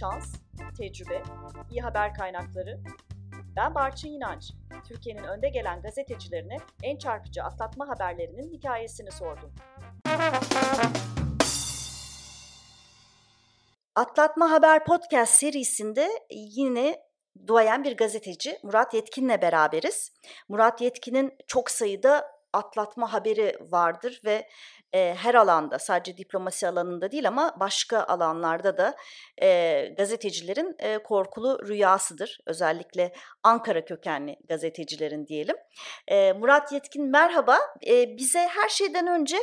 şans, tecrübe, iyi haber kaynakları. Ben Barçın İnanç. Türkiye'nin önde gelen gazetecilerine en çarpıcı atlatma haberlerinin hikayesini sordum. Atlatma Haber Podcast serisinde yine duayen bir gazeteci Murat Yetkin'le beraberiz. Murat Yetkin'in çok sayıda atlatma haberi vardır ve e, her alanda sadece diplomasi alanında değil ama başka alanlarda da e, gazetecilerin e, korkulu rüyasıdır. Özellikle Ankara kökenli gazetecilerin diyelim. E, Murat Yetkin merhaba. E, bize her şeyden önce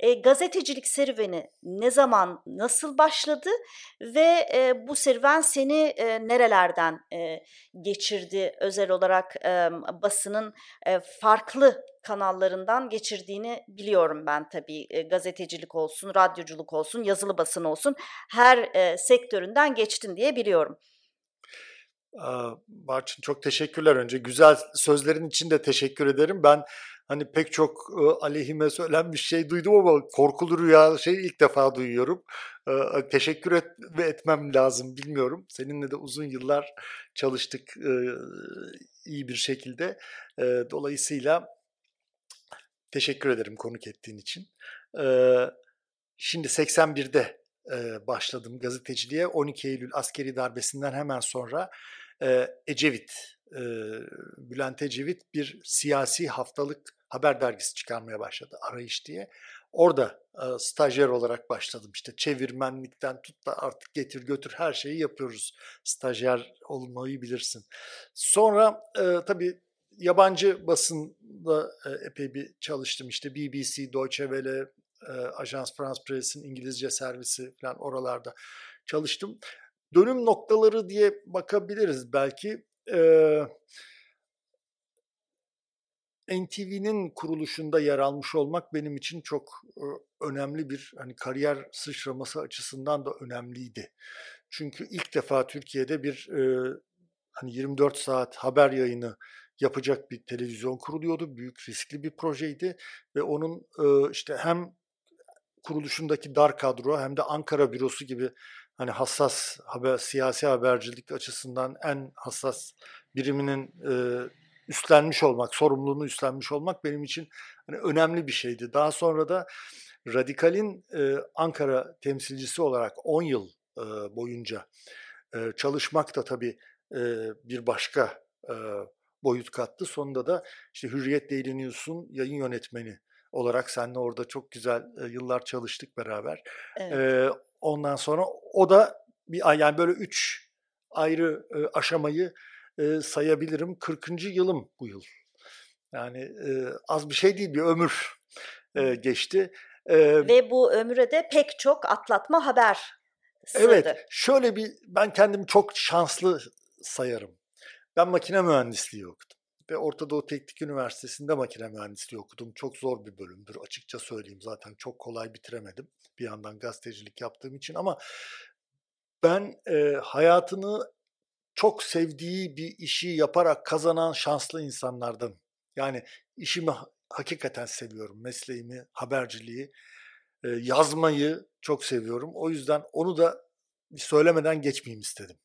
e, gazetecilik serüveni ne zaman, nasıl başladı ve e, bu serüven seni e, nerelerden e, geçirdi? Özel olarak e, basının e, farklı kanallarından geçirdiğini biliyorum ben tabii. E, gazetecilik olsun, radyoculuk olsun, yazılı basın olsun her e, sektöründen geçtin diye biliyorum. Barçın çok teşekkürler önce. Güzel sözlerin için de teşekkür ederim. Ben hani pek çok aleyhime söylenmiş şey duydum ama korkulu rüya şey ilk defa duyuyorum. Teşekkür et etmem lazım bilmiyorum. Seninle de uzun yıllar çalıştık iyi bir şekilde. Dolayısıyla Teşekkür ederim konuk ettiğin için. Şimdi 81'de e, başladım gazeteciliğe. 12 Eylül askeri darbesinden hemen sonra Ecevit, Bülent Ecevit bir siyasi haftalık haber dergisi çıkarmaya başladı Arayış diye. Orada stajyer olarak başladım. İşte çevirmenlikten tut da artık getir götür her şeyi yapıyoruz. Stajyer olmayı bilirsin. Sonra e, tabii yabancı basında e, epey bir çalıştım. İşte BBC, Deutsche Welle, e, Ajans France Press'in İngilizce servisi falan oralarda çalıştım. Dönüm noktaları diye bakabiliriz belki. Ee, NTV'nin kuruluşunda yer almış olmak benim için çok önemli bir hani kariyer sıçraması açısından da önemliydi. Çünkü ilk defa Türkiye'de bir e, hani 24 saat haber yayını yapacak bir televizyon kuruluyordu. Büyük riskli bir projeydi ve onun e, işte hem kuruluşundaki dar kadro hem de Ankara bürosu gibi hani hassas haber siyasi habercilik açısından en hassas biriminin e, üstlenmiş olmak, sorumluluğunu üstlenmiş olmak benim için hani önemli bir şeydi. Daha sonra da Radikal'in e, Ankara temsilcisi olarak 10 yıl e, boyunca e, çalışmak da tabii e, bir başka e, boyut kattı. Sonunda da işte Hürriyet Daily News'un yayın yönetmeni olarak seninle orada çok güzel e, yıllar çalıştık beraber. Evet. E, ondan sonra o da bir yani böyle üç ayrı e, aşamayı e, sayabilirim. 40. yılım bu yıl. Yani e, az bir şey değil bir ömür e, geçti. E, Ve bu ömüre de pek çok atlatma haber sığdı. Evet şöyle bir ben kendimi çok şanslı sayarım. Ben makine mühendisliği okudum. Ve Orta Doğu Teknik Üniversitesi'nde makine mühendisliği okudum. Çok zor bir bölümdür açıkça söyleyeyim. Zaten çok kolay bitiremedim. Bir yandan gazetecilik yaptığım için ama ben e, hayatını çok sevdiği bir işi yaparak kazanan şanslı insanlardan. Yani işimi hakikaten seviyorum. Mesleğimi, haberciliği, e, yazmayı çok seviyorum. O yüzden onu da söylemeden geçmeyeyim istedim.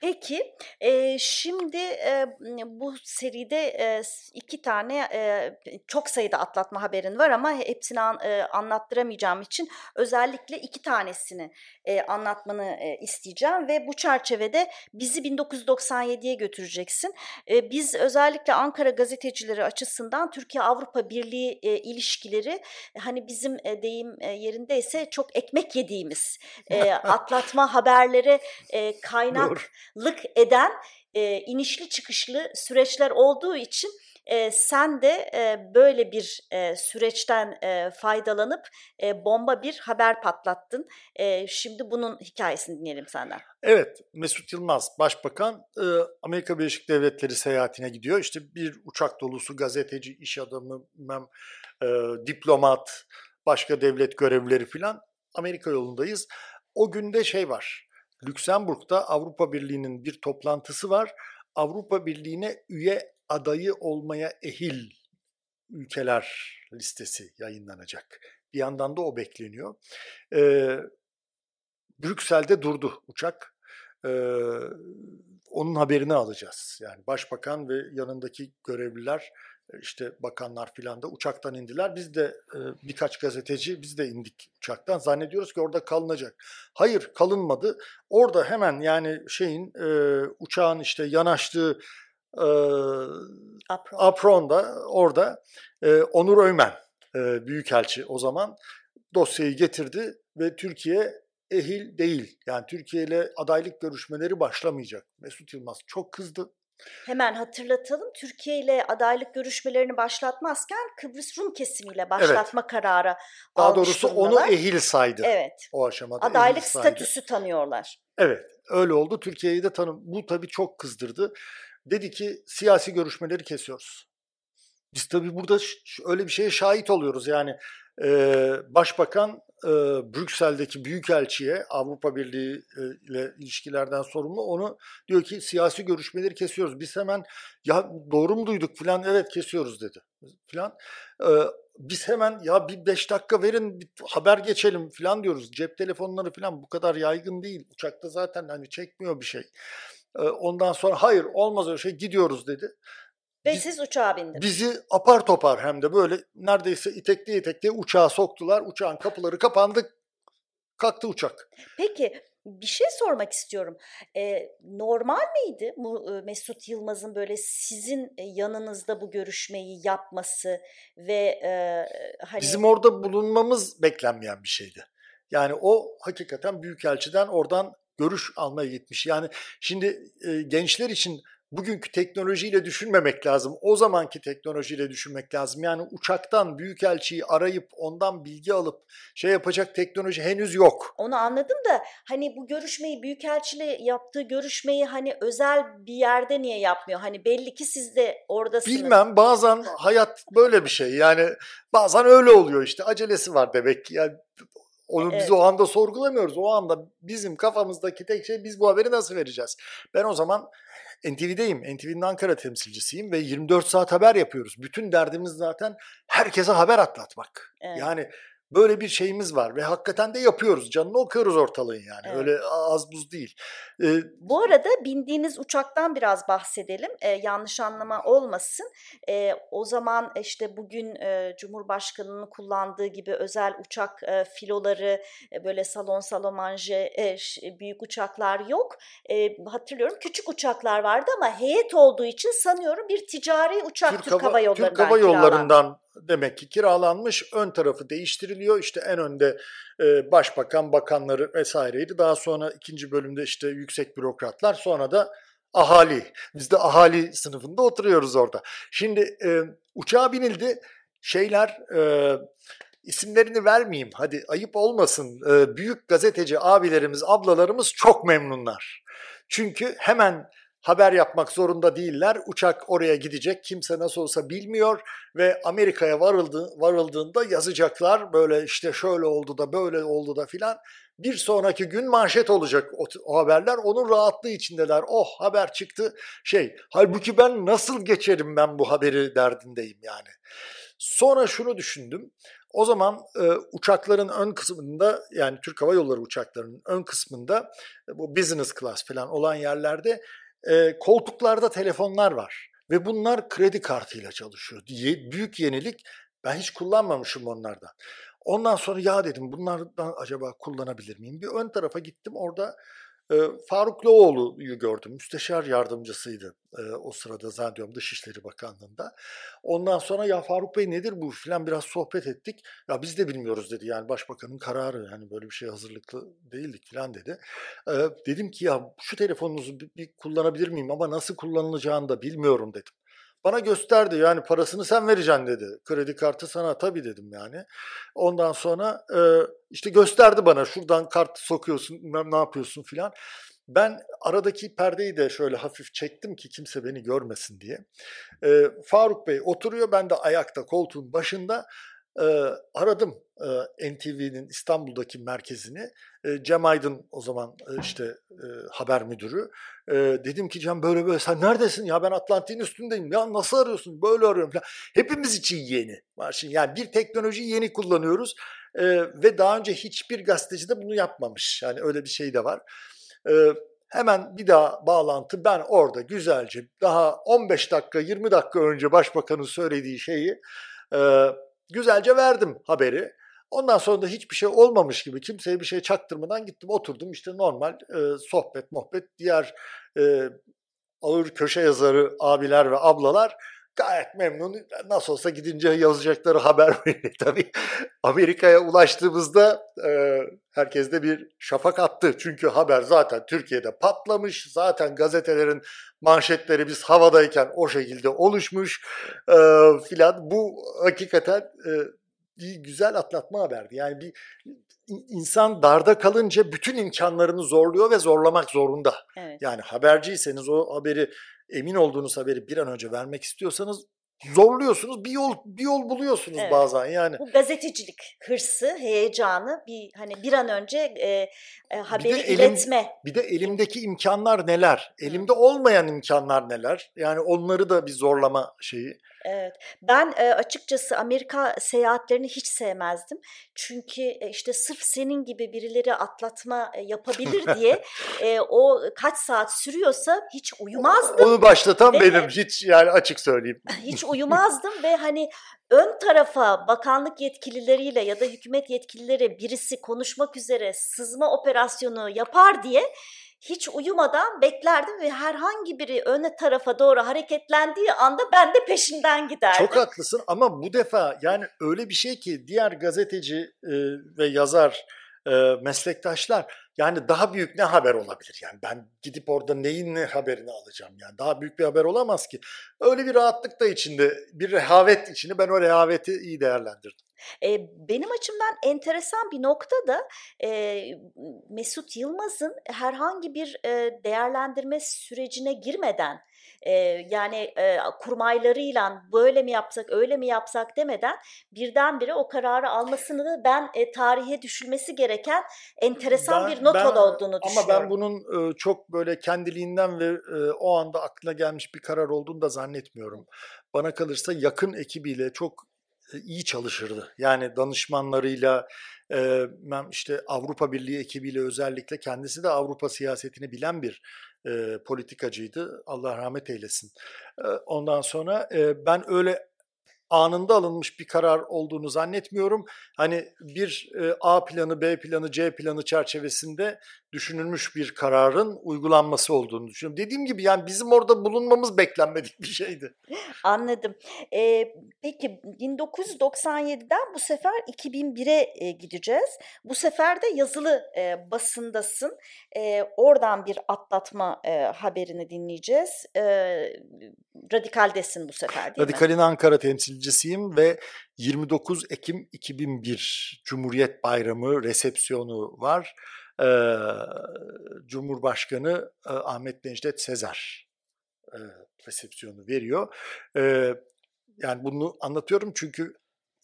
Peki, eee, şimdi, eee, bu seride, eee, s tane, eee, çok sayıda atlatma haberin var ama hepsini an eee, anlattıramayacağım için özellikle iki tanesini, eee, anlatmanı, eee, isteyeceğim ve bu çerçevede bizi 1997'ye götüreceksin. Eee, biz özellikle Ankara gazetecileri açısından Türkiye-Avrupa Birliği, eee, ilişkileri, hani, bizim, eee, deyim, eee, yerindeyse çok ekmek yediğimiz, eee, atlatma haberleri, eee, kaynak lık eden e, inişli çıkışlı süreçler olduğu için e, sen de e, böyle bir e, süreçten e, faydalanıp e, bomba bir haber patlattın. E, şimdi bunun hikayesini dinleyelim senden. Evet, Mesut Yılmaz Başbakan e, Amerika Birleşik Devletleri seyahatine gidiyor. İşte bir uçak dolusu gazeteci, iş adamı, mem, e, diplomat, başka devlet görevlileri filan Amerika yolundayız. O günde şey var, Lüksemburg'da Avrupa Birliği'nin bir toplantısı var. Avrupa Birliği'ne üye adayı olmaya ehil ülkeler listesi yayınlanacak. Bir yandan da o bekleniyor. Ee, Brüksel'de durdu uçak. e, onun haberini alacağız. Yani başbakan ve yanındaki görevliler işte bakanlar filan da uçaktan indiler. Biz de e, birkaç gazeteci biz de indik uçaktan. Zannediyoruz ki orada kalınacak. Hayır kalınmadı. Orada hemen yani şeyin e, uçağın işte yanaştığı e, Apron. Apron'da orada e, Onur Öymen e, Büyükelçi o zaman dosyayı getirdi ve Türkiye ehil değil. Yani Türkiye ile adaylık görüşmeleri başlamayacak. Mesut Yılmaz çok kızdı. Hemen hatırlatalım. Türkiye ile adaylık görüşmelerini başlatmazken Kıbrıs Rum kesimiyle başlatma evet. kararı Daha doğrusu onu ehil saydı. Evet. O aşamada adaylık statüsü tanıyorlar. Evet. Öyle oldu. Türkiye'yi de tanım. Bu tabii çok kızdırdı. Dedi ki siyasi görüşmeleri kesiyoruz. Biz tabii burada öyle bir şeye şahit oluyoruz. Yani e, başbakan e, Brüksel'deki büyükelçiye Avrupa Birliği e, ile ilişkilerden sorumlu onu diyor ki siyasi görüşmeleri kesiyoruz. Biz hemen ya doğru mu duyduk filan evet kesiyoruz dedi filan. E, biz hemen ya bir beş dakika verin bir haber geçelim filan diyoruz. Cep telefonları filan bu kadar yaygın değil. Uçakta zaten hani çekmiyor bir şey. E, ondan sonra hayır olmaz öyle şey gidiyoruz dedi. Ve Biz, siz uçağa bindiniz. Bizi apar topar hem de böyle neredeyse itekli itekli uçağa soktular. Uçağın kapıları kapandı. Kalktı uçak. Peki bir şey sormak istiyorum. Ee, normal miydi bu Mesut Yılmaz'ın böyle sizin yanınızda bu görüşmeyi yapması ve e, hani bizim orada bulunmamız beklenmeyen bir şeydi. Yani o hakikaten büyükelçiden oradan görüş almaya gitmiş. Yani şimdi e, gençler için bugünkü teknolojiyle düşünmemek lazım. O zamanki teknolojiyle düşünmek lazım. Yani uçaktan büyükelçiyi arayıp ondan bilgi alıp şey yapacak teknoloji henüz yok. Onu anladım da hani bu görüşmeyi büyükelçiyle yaptığı görüşmeyi hani özel bir yerde niye yapmıyor? Hani belli ki siz de oradasınız. Bilmem bazen hayat böyle bir şey. Yani bazen öyle oluyor işte acelesi var demek ki. Yani onu evet. biz o anda sorgulamıyoruz. O anda bizim kafamızdaki tek şey biz bu haberi nasıl vereceğiz? Ben o zaman NTV'deyim. NTV'nin Ankara temsilcisiyim ve 24 saat haber yapıyoruz. Bütün derdimiz zaten herkese haber atlatmak. Evet. Yani Böyle bir şeyimiz var ve hakikaten de yapıyoruz. Canını okuyoruz ortalığın yani. Evet. Öyle az buz değil. Ee, Bu arada bindiğiniz uçaktan biraz bahsedelim. Ee, yanlış anlama olmasın. Ee, o zaman işte bugün e, Cumhurbaşkanı'nın kullandığı gibi özel uçak e, filoları, e, böyle salon salomanje e, büyük uçaklar yok. E, hatırlıyorum küçük uçaklar vardı ama heyet olduğu için sanıyorum bir ticari uçak Türk, Türk Hava Yolları'ndan Türk Hava Yolları'ndan demek ki kiralanmış. Ön tarafı değiştiriliyor. İşte en önde e, başbakan, bakanları vesaireydi. Daha sonra ikinci bölümde işte yüksek bürokratlar. Sonra da ahali. Biz de ahali sınıfında oturuyoruz orada. Şimdi e, uçağa binildi. Şeyler e, isimlerini vermeyeyim. Hadi ayıp olmasın. E, büyük gazeteci abilerimiz, ablalarımız çok memnunlar. Çünkü hemen haber yapmak zorunda değiller. Uçak oraya gidecek. Kimse nasıl olsa bilmiyor ve Amerika'ya varıldı, varıldığında yazacaklar. Böyle işte şöyle oldu da böyle oldu da filan. Bir sonraki gün manşet olacak o, o haberler. Onun rahatlığı içindeler. Oh haber çıktı. Şey halbuki ben nasıl geçerim ben bu haberi derdindeyim yani. Sonra şunu düşündüm. O zaman e, uçakların ön kısmında yani Türk Hava Yolları uçaklarının ön kısmında e, bu business class falan olan yerlerde e, koltuklarda telefonlar var ve bunlar kredi kartıyla çalışıyor. Diye büyük yenilik. Ben hiç kullanmamışım onlardan. Ondan sonra ya dedim bunlardan acaba kullanabilir miyim? Bir ön tarafa gittim orada Faruk Loğlu'yu gördüm. Müsteşar yardımcısıydı o sırada zannediyorum Dışişleri Bakanlığı'nda. Ondan sonra ya Faruk Bey nedir bu filan biraz sohbet ettik. Ya biz de bilmiyoruz dedi yani başbakanın kararı yani böyle bir şey hazırlıklı değildik filan dedi. dedim ki ya şu telefonunuzu bir, bir kullanabilir miyim ama nasıl kullanılacağını da bilmiyorum dedim. Bana gösterdi yani parasını sen vereceksin dedi. Kredi kartı sana tabii dedim yani. Ondan sonra e, işte gösterdi bana şuradan kart sokuyorsun ne yapıyorsun filan. Ben aradaki perdeyi de şöyle hafif çektim ki kimse beni görmesin diye. E, Faruk Bey oturuyor ben de ayakta koltuğun başında e, aradım e, NTV'nin İstanbul'daki merkezini. E, Cem Aydın o zaman e, işte e, haber müdürü. E, dedim ki Cem böyle böyle sen neredesin ya ben Atlantik'in üstündeyim. Ya nasıl arıyorsun? Böyle arıyorum falan. Hepimiz için yeni. Var şimdi yani bir teknolojiyi yeni kullanıyoruz. E, ve daha önce hiçbir gazeteci de bunu yapmamış. Yani öyle bir şey de var. E, Hemen bir daha bağlantı ben orada güzelce daha 15 dakika 20 dakika önce başbakanın söylediği şeyi güzelce verdim haberi. Ondan sonra da hiçbir şey olmamış gibi kimseye bir şey çaktırmadan gittim oturdum işte normal e, sohbet muhabbet diğer e, ağır köşe yazarı abiler ve ablalar gayet memnun. Nasıl olsa gidince yazacakları haber belli. Tabii Amerika'ya ulaştığımızda e, herkes de bir şafak attı. Çünkü haber zaten Türkiye'de patlamış. Zaten gazetelerin manşetleri biz havadayken o şekilde oluşmuş e, filan. Bu hakikaten e, bir güzel atlatma haberdi. Yani bir insan darda kalınca bütün imkanlarını zorluyor ve zorlamak zorunda. Evet. Yani haberciyseniz o haberi emin olduğunuz haberi bir an önce vermek istiyorsanız zorluyorsunuz. Bir yol bir yol buluyorsunuz evet. bazen yani. Bu gazetecilik hırsı, heyecanı bir hani bir an önce e, e, haberi bir elim, iletme. Bir de elimdeki imkanlar neler? Elimde olmayan imkanlar neler? Yani onları da bir zorlama şeyi. Evet. Ben e, açıkçası Amerika seyahatlerini hiç sevmezdim. Çünkü e, işte sırf senin gibi birileri atlatma e, yapabilir diye e, o kaç saat sürüyorsa hiç uyumazdım. Onu başlatan ve, benim hiç yani açık söyleyeyim. Hiç uyumazdım ve hani ön tarafa bakanlık yetkilileriyle ya da hükümet yetkilileri birisi konuşmak üzere sızma operasyonu yapar diye hiç uyumadan beklerdim ve herhangi biri öne tarafa doğru hareketlendiği anda ben de peşinden giderdim. Çok haklısın ama bu defa yani öyle bir şey ki diğer gazeteci e, ve yazar e, meslektaşlar yani daha büyük ne haber olabilir? Yani ben gidip orada neyin ne haberini alacağım yani daha büyük bir haber olamaz ki. Öyle bir rahatlık da içinde bir rehavet içinde ben o rehaveti iyi değerlendirdim. Benim açımdan enteresan bir nokta da Mesut Yılmaz'ın herhangi bir değerlendirme sürecine girmeden e, yani e, kurmaylarıyla böyle mi yapsak öyle mi yapsak demeden birdenbire o kararı almasını da ben e, tarihe düşülmesi gereken enteresan ben, bir not ben, olduğunu düşünüyorum. Ama ben bunun e, çok böyle kendiliğinden ve e, o anda aklına gelmiş bir karar olduğunu da zannetmiyorum. Bana kalırsa yakın ekibiyle çok iyi çalışırdı. Yani danışmanlarıyla, e, işte Avrupa Birliği ekibiyle özellikle kendisi de Avrupa siyasetini bilen bir e, politikacıydı. Allah rahmet eylesin. E, ondan sonra e, ben öyle anında alınmış bir karar olduğunu zannetmiyorum. Hani bir A planı, B planı, C planı çerçevesinde düşünülmüş bir kararın uygulanması olduğunu düşünüyorum. Dediğim gibi yani bizim orada bulunmamız beklenmedik bir şeydi. Anladım. Ee, peki 1997'den bu sefer 2001'e e, gideceğiz. Bu sefer de yazılı e, basındasın. E, oradan bir atlatma e, haberini dinleyeceğiz. E, Radikal'desin bu sefer değil Radikal'in mi? Ankara temsilcisiyim ve 29 Ekim 2001 Cumhuriyet Bayramı resepsiyonu var e, Cumhurbaşkanı e, Ahmet Necdet Sezer e, resepsiyonu veriyor. E, yani bunu anlatıyorum çünkü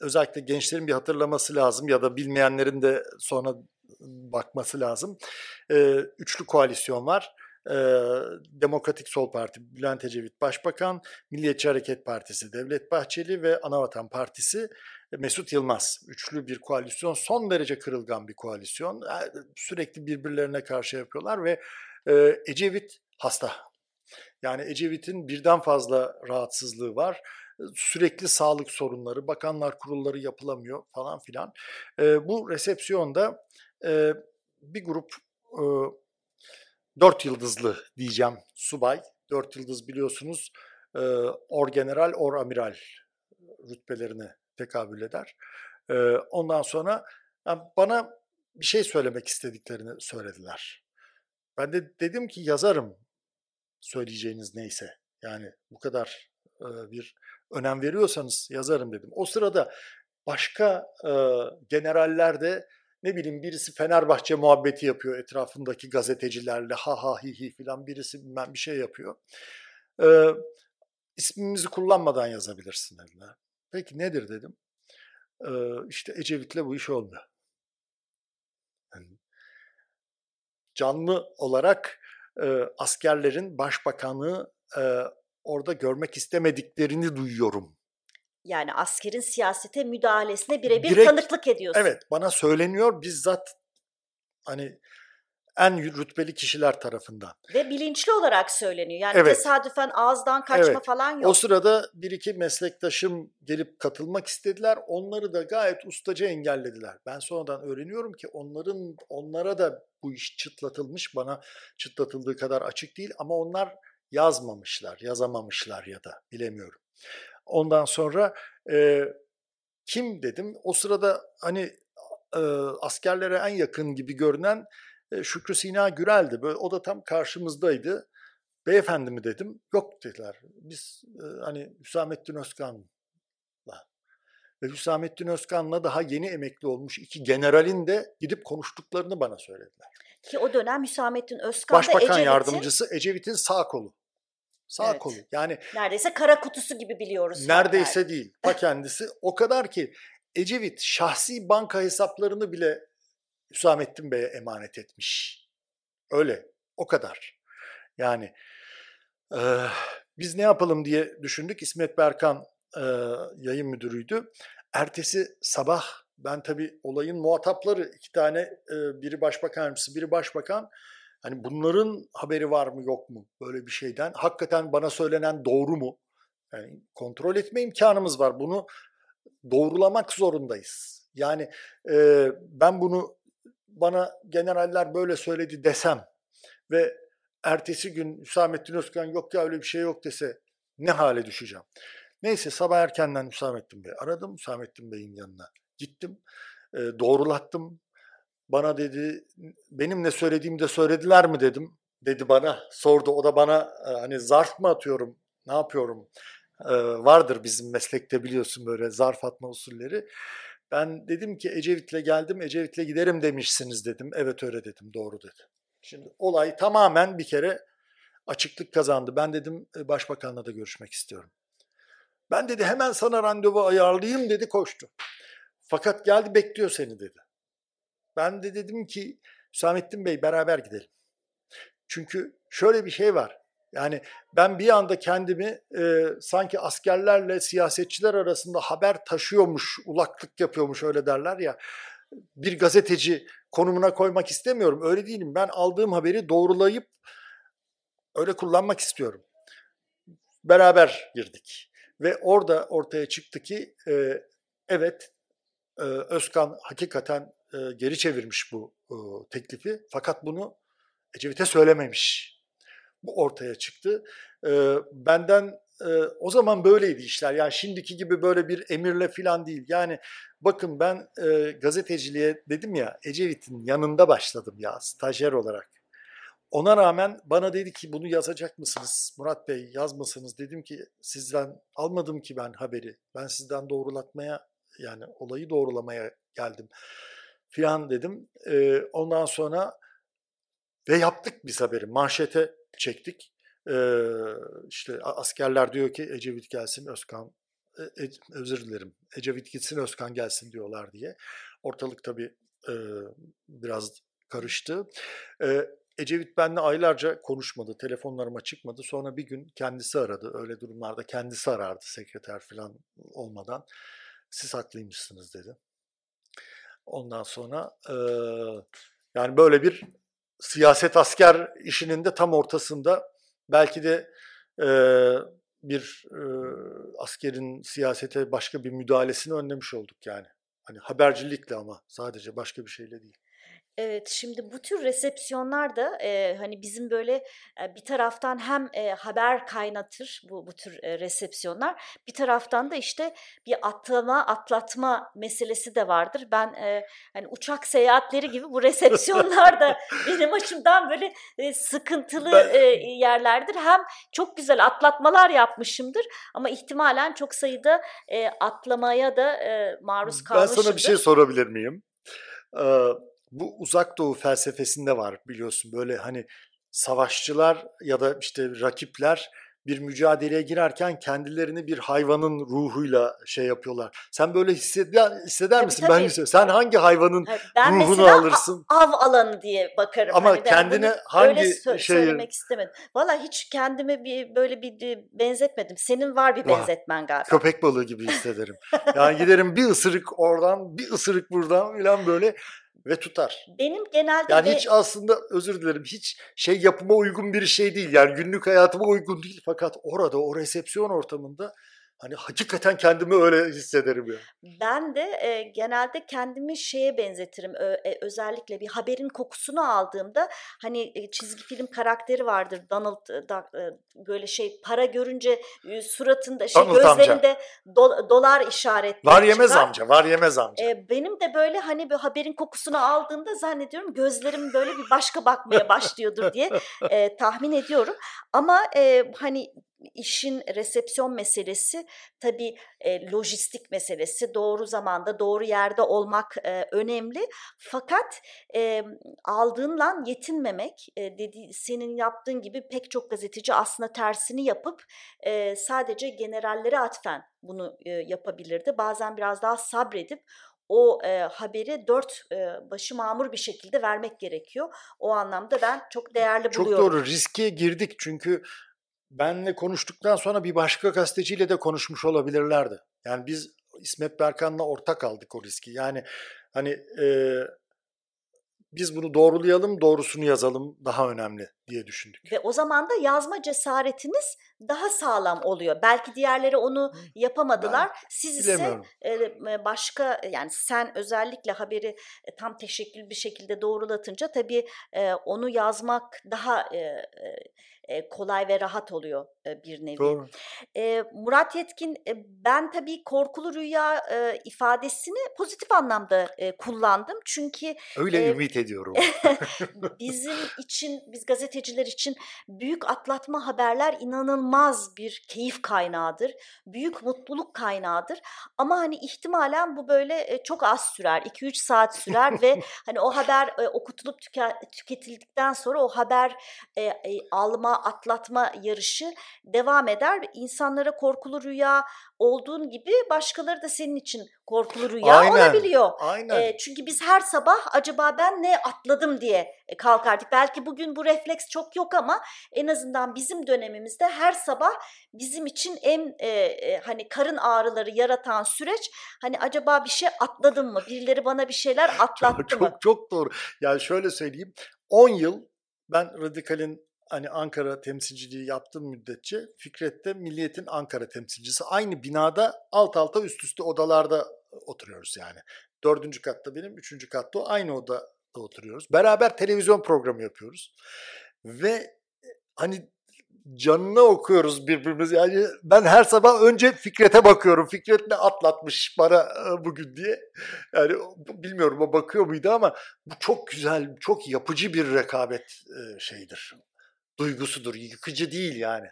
özellikle gençlerin bir hatırlaması lazım ya da bilmeyenlerin de sonra bakması lazım. E, üçlü koalisyon var. Demokratik Sol Parti Bülent Ecevit Başbakan, Milliyetçi Hareket Partisi Devlet Bahçeli ve Anavatan Partisi Mesut Yılmaz. Üçlü bir koalisyon, son derece kırılgan bir koalisyon. Sürekli birbirlerine karşı yapıyorlar ve e, Ecevit hasta. Yani Ecevit'in birden fazla rahatsızlığı var. Sürekli sağlık sorunları, bakanlar kurulları yapılamıyor falan filan. E, bu resepsiyonda e, bir grup e, dört yıldızlı diyeceğim subay. Dört yıldız biliyorsunuz e, or general, or amiral rütbelerine tekabül eder. E, ondan sonra yani bana bir şey söylemek istediklerini söylediler. Ben de dedim ki yazarım söyleyeceğiniz neyse. Yani bu kadar e, bir önem veriyorsanız yazarım dedim. O sırada başka e, generaller de ne bileyim birisi Fenerbahçe muhabbeti yapıyor etrafındaki gazetecilerle ha ha hi hi filan birisi bilmem bir şey yapıyor. E, ismimizi kullanmadan yazabilirsin dediler. Peki nedir dedim. E, işte Ecevit'le bu iş olmuyor. Yani, canlı olarak e, askerlerin başbakanı e, orada görmek istemediklerini duyuyorum. Yani askerin siyasete müdahalesine birebir tanıklık ediyorsun. Evet bana söyleniyor bizzat hani en rütbeli kişiler tarafından. Ve bilinçli olarak söyleniyor. Yani Evet. tesadüfen ağızdan kaçma Evet. falan O yok. sırada bir iki meslektaşım gelip katılmak istediler. Onları da gayet ustaca engellediler. Ben sonradan öğreniyorum ki onların onlara da bu iş çıtlatılmış. Bana çıtlatıldığı kadar açık değil ama onlar yazmamışlar, yazamamışlar ya da bilemiyorum. Ondan sonra e, kim dedim? O sırada hani e, askerlere en yakın gibi görünen e, Şükrü Sina Gürel'di. Böyle, o da tam karşımızdaydı. Beyefendi mi dedim. Yok dediler. Biz e, hani Hüsamettin Özkan'la ve Hüsamettin Özkan'la daha yeni emekli olmuş iki generalin de gidip konuştuklarını bana söylediler. Ki o dönem Hüsamettin Özkan Başbakan Ecevit'in yardımcısı Ecevit'in sağ kolu. Sağ Evet. kolu. Yani neredeyse kara kutusu gibi biliyoruz. neredeyse değil. Ta kendisi. O kadar ki Ecevit şahsi banka hesaplarını bile Hüsamettin Bey'e emanet etmiş. Öyle. O kadar. Yani e, biz ne yapalım diye düşündük. İsmet Berkan e, yayın müdürüydü. Ertesi sabah ben tabii olayın muhatapları iki tane e, biri başbakan yardımcısı biri başbakan hani bunların haberi var mı yok mu böyle bir şeyden hakikaten bana söylenen doğru mu yani kontrol etme imkanımız var bunu doğrulamak zorundayız yani e, ben bunu bana generaller böyle söyledi desem ve ertesi gün Hüsamettin Özkan yok ya öyle bir şey yok dese ne hale düşeceğim. Neyse sabah erkenden Hüsamettin Bey aradım. Hüsamettin Bey'in yanına gittim. E, doğrulattım. Bana dedi benim ne söylediğimi de söylediler mi dedim. Dedi bana sordu. O da bana e, hani zarf mı atıyorum ne yapıyorum. E, vardır bizim meslekte biliyorsun böyle zarf atma usulleri. Ben dedim ki Ecevit'le geldim Ecevit'le giderim demişsiniz dedim. Evet öyle dedim doğru dedi. Şimdi olay tamamen bir kere açıklık kazandı. Ben dedim "E, başbakanla da görüşmek istiyorum. Ben dedi hemen sana randevu ayarlayayım dedi koştu. Fakat geldi bekliyor seni dedi. Ben de dedim ki Hüsamettin Bey beraber gidelim. Çünkü şöyle bir şey var. Yani ben bir anda kendimi e, sanki askerlerle siyasetçiler arasında haber taşıyormuş, ulaklık yapıyormuş öyle derler ya. Bir gazeteci konumuna koymak istemiyorum. Öyle değilim. Ben aldığım haberi doğrulayıp öyle kullanmak istiyorum. Beraber girdik. Ve orada ortaya çıktı ki e, evet e, Özkan hakikaten e, geri çevirmiş bu e, teklifi. Fakat bunu Ecevit'e söylememiş. Bu ortaya çıktı. E, benden e, o zaman böyleydi işler. Yani şimdiki gibi böyle bir emirle falan değil. Yani bakın ben e, gazeteciliğe dedim ya Ecevit'in yanında başladım ya stajyer olarak. Ona rağmen bana dedi ki bunu yazacak mısınız Murat Bey yazmasınız. Dedim ki sizden almadım ki ben haberi. Ben sizden doğrulatmaya yani olayı doğrulamaya geldim filan dedim. Ee, ondan sonra ve yaptık biz haberi. Manşete çektik. Ee, işte askerler diyor ki Ecevit gelsin Özkan e, e, özür dilerim Ecevit gitsin Özkan gelsin diyorlar diye. Ortalık tabii e, biraz karıştı. E, Ecevit benimle aylarca konuşmadı, telefonlarıma çıkmadı. Sonra bir gün kendisi aradı. Öyle durumlarda kendisi arardı sekreter falan olmadan. Siz haklıymışsınız dedi. Ondan sonra e, yani böyle bir siyaset asker işinin de tam ortasında belki de e, bir e, askerin siyasete başka bir müdahalesini önlemiş olduk yani. Hani habercilikle ama sadece başka bir şeyle değil. Evet, şimdi bu tür resepsiyonlar da e, hani bizim böyle e, bir taraftan hem e, haber kaynatır bu bu tür e, resepsiyonlar, bir taraftan da işte bir atlama, atlatma meselesi de vardır. Ben e, hani uçak seyahatleri gibi bu resepsiyonlar da benim açımdan böyle e, sıkıntılı Ben- e, yerlerdir. Hem çok güzel atlatmalar yapmışımdır ama ihtimalen çok sayıda e, atlamaya da e, maruz Ben kalmışımdır. sana bir şey sorabilir miyim? Ee, bu uzak doğu felsefesinde var biliyorsun böyle hani savaşçılar ya da işte rakipler bir mücadeleye girerken kendilerini bir hayvanın ruhuyla şey yapıyorlar. Sen böyle hisseder, hisseder Tabii, misin? tabii. Ben hissediyorum. Sen hangi hayvanın Ha, Ben ruhunu alırsın? av alanı diye bakarım. Ama Hani kendine hangi sö- şeyi- söylemek istemedim. Valla hiç kendime bir böyle bir benzetmedim. Senin var bir benzetmen galiba. köpek balığı gibi hissederim. Yani giderim bir ısırık oradan, bir ısırık buradan falan böyle ve tutar. Benim genelde Yani ve- hiç aslında özür dilerim hiç şey yapıma uygun bir şey değil. Yani günlük hayatıma uygun değil fakat orada o resepsiyon ortamında hani hakikaten kendimi öyle hissederim ya. Ben de e, genelde kendimi şeye benzetirim. Ö- e, özellikle bir haberin kokusunu aldığımda hani e, çizgi film karakteri vardır Donald e, da- e, böyle şey para görünce e, suratında şey Donald amca. gözlerinde do- dolar işaretleri Var yemez çıkar. amca, var yemez amca. E, benim de böyle hani bir haberin kokusunu aldığımda zannediyorum gözlerim böyle bir başka bakmaya başlıyordur diye e, tahmin ediyorum. Ama e, hani işin resepsiyon meselesi tabii e, lojistik meselesi doğru zamanda doğru yerde olmak e, önemli. Fakat e, aldığınla yetinmemek e, dedi senin yaptığın gibi pek çok gazeteci aslında tersini yapıp e, sadece generallere atfen bunu e, yapabilirdi. Bazen biraz daha sabredip o e, haberi dört e, başı mamur bir şekilde vermek gerekiyor. O anlamda ben çok değerli Çok buluyorum. doğru riske girdik çünkü benle konuştuktan sonra bir başka gazeteciyle de konuşmuş olabilirlerdi. Yani biz İsmet Berkan'la ortak aldık o riski. Yani hani e, biz bunu doğrulayalım, doğrusunu yazalım daha önemli diye düşündük. Ve o zaman da yazma cesaretiniz daha sağlam oluyor. Belki diğerleri onu yapamadılar. Siz ise e, başka yani sen özellikle haberi tam teşekkül bir şekilde doğrulatınca tabii e, onu yazmak daha e, kolay ve rahat oluyor bir nevi. Doğru. Murat Yetkin ben tabii korkulu rüya ifadesini pozitif anlamda kullandım. Çünkü Öyle ümit ediyorum. bizim için, biz gazeteciler için büyük atlatma haberler inanılmaz bir keyif kaynağıdır. Büyük mutluluk kaynağıdır. Ama hani ihtimalen bu böyle e, çok az sürer. 2-3 saat sürer ve hani o haber e, okutulup tüke- tüketildikten sonra o haber e, alma, atlatma yarışı devam eder. İnsanlara korkulu rüya olduğun gibi başkaları da senin için korkulu rüya Aynen. olabiliyor. Aynen. E, çünkü biz her sabah acaba ben ne atladım diye e, kalkardık. Belki bugün bu refleks çok yok ama en azından bizim dönemimizde her sabah bizim için en e, e, hani karın ağrıları yaratan süreç hani acaba bir şey atladım mı? Birileri bana bir şeyler atlattı çok, mı? çok çok doğru. Yani şöyle söyleyeyim. 10 yıl ben Radikal'in hani Ankara temsilciliği yaptığım müddetçe Fikret'te Milliyet'in Ankara temsilcisi aynı binada alt alta üst üste odalarda oturuyoruz yani. Dördüncü katta benim, üçüncü katta o. Aynı odada oturuyoruz. Beraber televizyon programı yapıyoruz. Ve hani canına okuyoruz birbirimizi. Yani ben her sabah önce Fikret'e bakıyorum. Fikret ne atlatmış bana e, bugün diye. Yani bilmiyorum o bakıyor muydu ama bu çok güzel, çok yapıcı bir rekabet e, şeyidir. Duygusudur. Yıkıcı değil yani.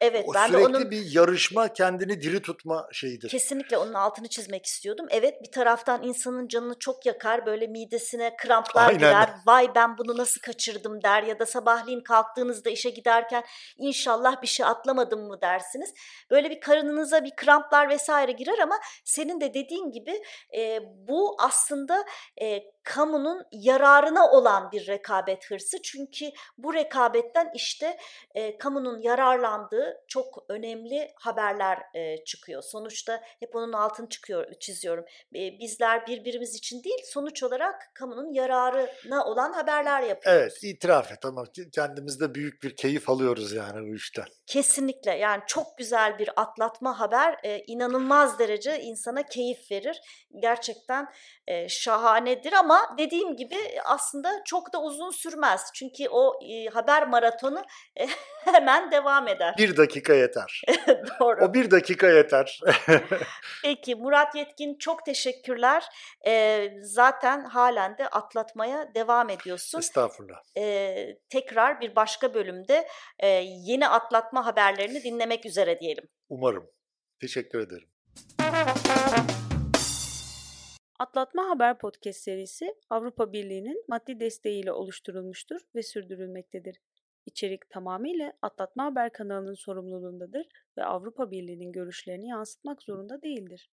Evet O ben de sürekli onun bir yarışma, kendini diri tutma şeyidir. Kesinlikle onun altını çizmek istiyordum. Evet bir taraftan insanın canını çok yakar. Böyle midesine kramplar Aynen. girer. Vay ben bunu nasıl kaçırdım der. Ya da sabahleyin kalktığınızda işe giderken inşallah bir şey atlamadım mı dersiniz. Böyle bir karınınıza bir kramplar vesaire girer ama senin de dediğin gibi e, bu aslında e, kamunun yararına olan bir rekabet hırsı. Çünkü bu rekabetten işte e, kamunun yararlandığı çok önemli haberler e, çıkıyor. Sonuçta hep onun altını çıkıyor, çiziyorum. E, bizler birbirimiz için değil, sonuç olarak kamunun yararına olan haberler yapıyoruz. Evet, itiraf et ama kendimizde büyük bir keyif alıyoruz yani bu işten. Kesinlikle yani çok güzel bir atlatma haber e, inanılmaz derece insana keyif verir. Gerçekten e, şahanedir ama dediğim gibi aslında çok da uzun sürmez. Çünkü o e, haber maratonu e, hemen devam eder. Bir dakika yeter. Doğru. O bir dakika yeter. Peki Murat Yetkin çok teşekkürler. E, zaten halen de atlatmaya devam ediyorsun. Estağfurullah. E, tekrar bir başka bölümde e, yeni atlatma haberlerini dinlemek üzere diyelim. Umarım. Teşekkür ederim. Atlatma Haber Podcast serisi Avrupa Birliği'nin maddi desteğiyle oluşturulmuştur ve sürdürülmektedir. İçerik tamamıyla Atlatma Haber kanalının sorumluluğundadır ve Avrupa Birliği'nin görüşlerini yansıtmak zorunda değildir.